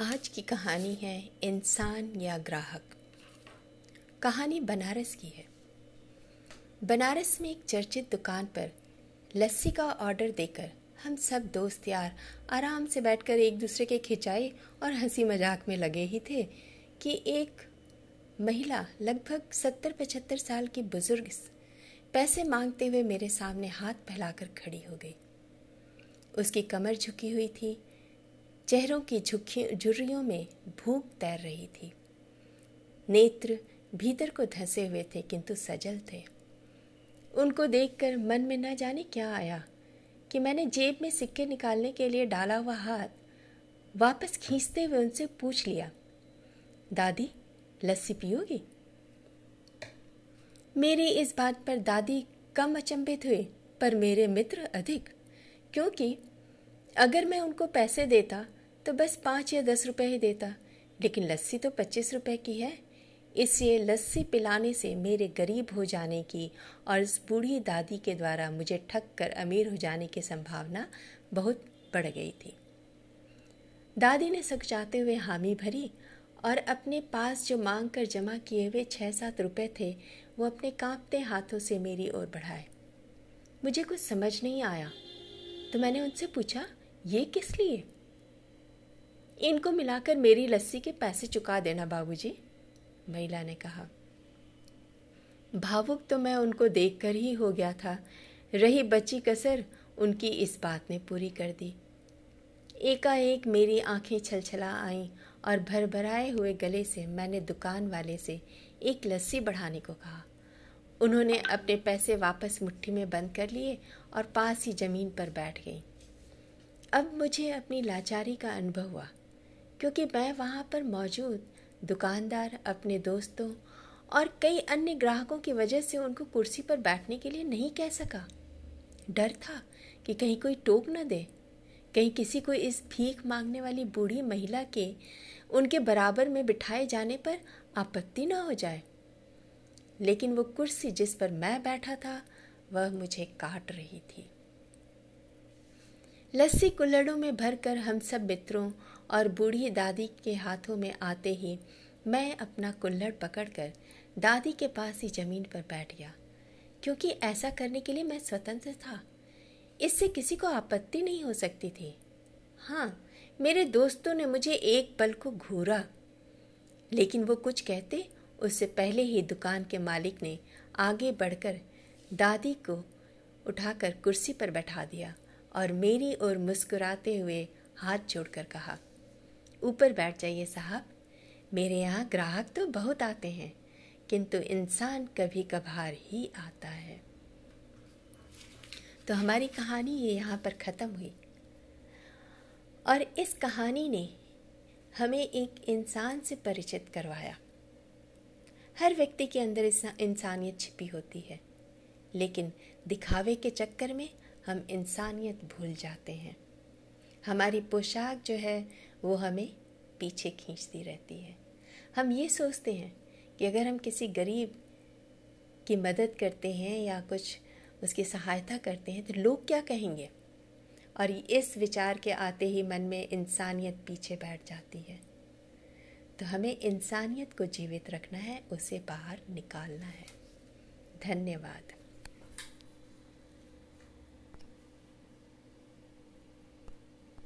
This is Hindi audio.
आज की कहानी है इंसान या ग्राहक। कहानी बनारस की है। बनारस में एक चर्चित दुकान पर लस्सी का ऑर्डर देकर हम सब दोस्त यार आराम से बैठकर एक दूसरे के खिंचाई और हँसी मज़ाक में लगे ही थे कि एक महिला लगभग सत्तर पचहत्तर साल की बुज़ुर्ग पैसे मांगते हुए मेरे सामने हाथ फैलाकर खड़ी हो गई। उसकी कमर झुकी हुई थी चेहरों की झुर्रियों में भूख तैर रही थी। नेत्र भीतर को धंसे हुए थे, किंतु सजल थे। उनको देखकर मन में न जाने क्या आया कि मैंने जेब में सिक्के निकालने के लिए डाला हुआ हाथ वापस खींचते हुए उनसे पूछ लिया, दादी, लस्सी पियोगी? मेरी इस बात पर दादी कम अचंभित हुए पर मेरे मित्र अधिक, क्योंकि अगर मैं उनको पैसे देता तो बस पाँच या दस रुपए ही देता। लेकिन लस्सी तो पच्चीस रुपए की है। इसलिए लस्सी पिलाने से मेरे गरीब हो जाने की और इस बूढ़ी दादी के द्वारा मुझे ठग कर अमीर हो जाने की संभावना बहुत बढ़ गई थी। दादी ने सचाते हुए हामी भरी और अपने पास जो मांग कर जमा किए हुए छः सात रुपए थे, वो अपने कांपते हाथों से मेरी ओर बढ़ाए। मुझे कुछ समझ नहीं आया। तो मैंने उनसे पूछा, ये किस लिए? इनको मिलाकर मेरी लस्सी के पैसे चुका देना बाबूजी, महिला ने कहा। भावुक तो मैं उनको देखकर ही हो गया था। रही बची कसर उनकी इस बात ने पूरी कर दी। एकाएक मेरी आँखें छलछला आईं और भर भराए हुए गले से मैंने दुकान वाले से एक लस्सी बढ़ाने को कहा। उन्होंने अपने पैसे वापस मुट्ठी में बंद कर लिए और पास ही ज़मीन पर बैठ गई। अब मुझे अपनी लाचारी का अनुभव हुआ। क्योंकि मैं वहाँ पर मौजूद, दुकानदार, अपने दोस्तों और कई अन्य ग्राहकों की वजह से उनको कुर्सी पर बैठने के लिए नहीं कह सका। डर था कि कहीं कोई टोक न दे, कहीं किसी को इस भीख मांगने वाली बूढ़ी महिला के, उनके बराबर में बिठाए जाने पर आपत्ति न हो जाए। लेकिन वो कुर्सी जिस पर मैं बैठा था, वह मुझे काट रही थी। लस्सी कुल्लड़ों में भरकर हम सब मित्रों और बूढ़ी दादी के हाथों में आते ही मैं अपना कुल्लड़ पकड़कर दादी के पास ही ज़मीन पर बैठ गया। क्योंकि ऐसा करने के लिए मैं स्वतंत्र था। इससे किसी को आपत्ति नहीं हो सकती थी। हाँ मेरे दोस्तों ने मुझे एक पल को घूरा। लेकिन वो कुछ कहते, उससे पहले ही दुकान के मालिक ने आगे बढ़कर दादी को उठाकर कुर्सी पर बैठा दिया। और मेरी ओर मुस्कुराते हुए हाथ जोड़कर कहा, ऊपर बैठ जाइए साहब। मेरे यहाँ ग्राहक तो बहुत आते हैं, किंतु इंसान कभी कभार ही आता है। तो हमारी कहानी ये यहाँ पर ख़त्म हुई। और इस कहानी ने हमें एक इंसान से परिचित करवाया। हर व्यक्ति के अंदर इंसानियत छिपी होती है, लेकिन दिखावे के चक्कर में हम इंसानियत भूल जाते हैं। हमारी पोशाक जो है, वो हमें पीछे खींचती रहती है। हम ये सोचते हैं कि अगर हम किसी गरीब की मदद करते हैं या कुछ उसकी सहायता करते हैं तो लोग क्या कहेंगे? और इस विचार के आते ही मन में इंसानियत पीछे बैठ जाती है। तो हमें इंसानियत को जीवित रखना है, उसे बाहर निकालना है। धन्यवाद।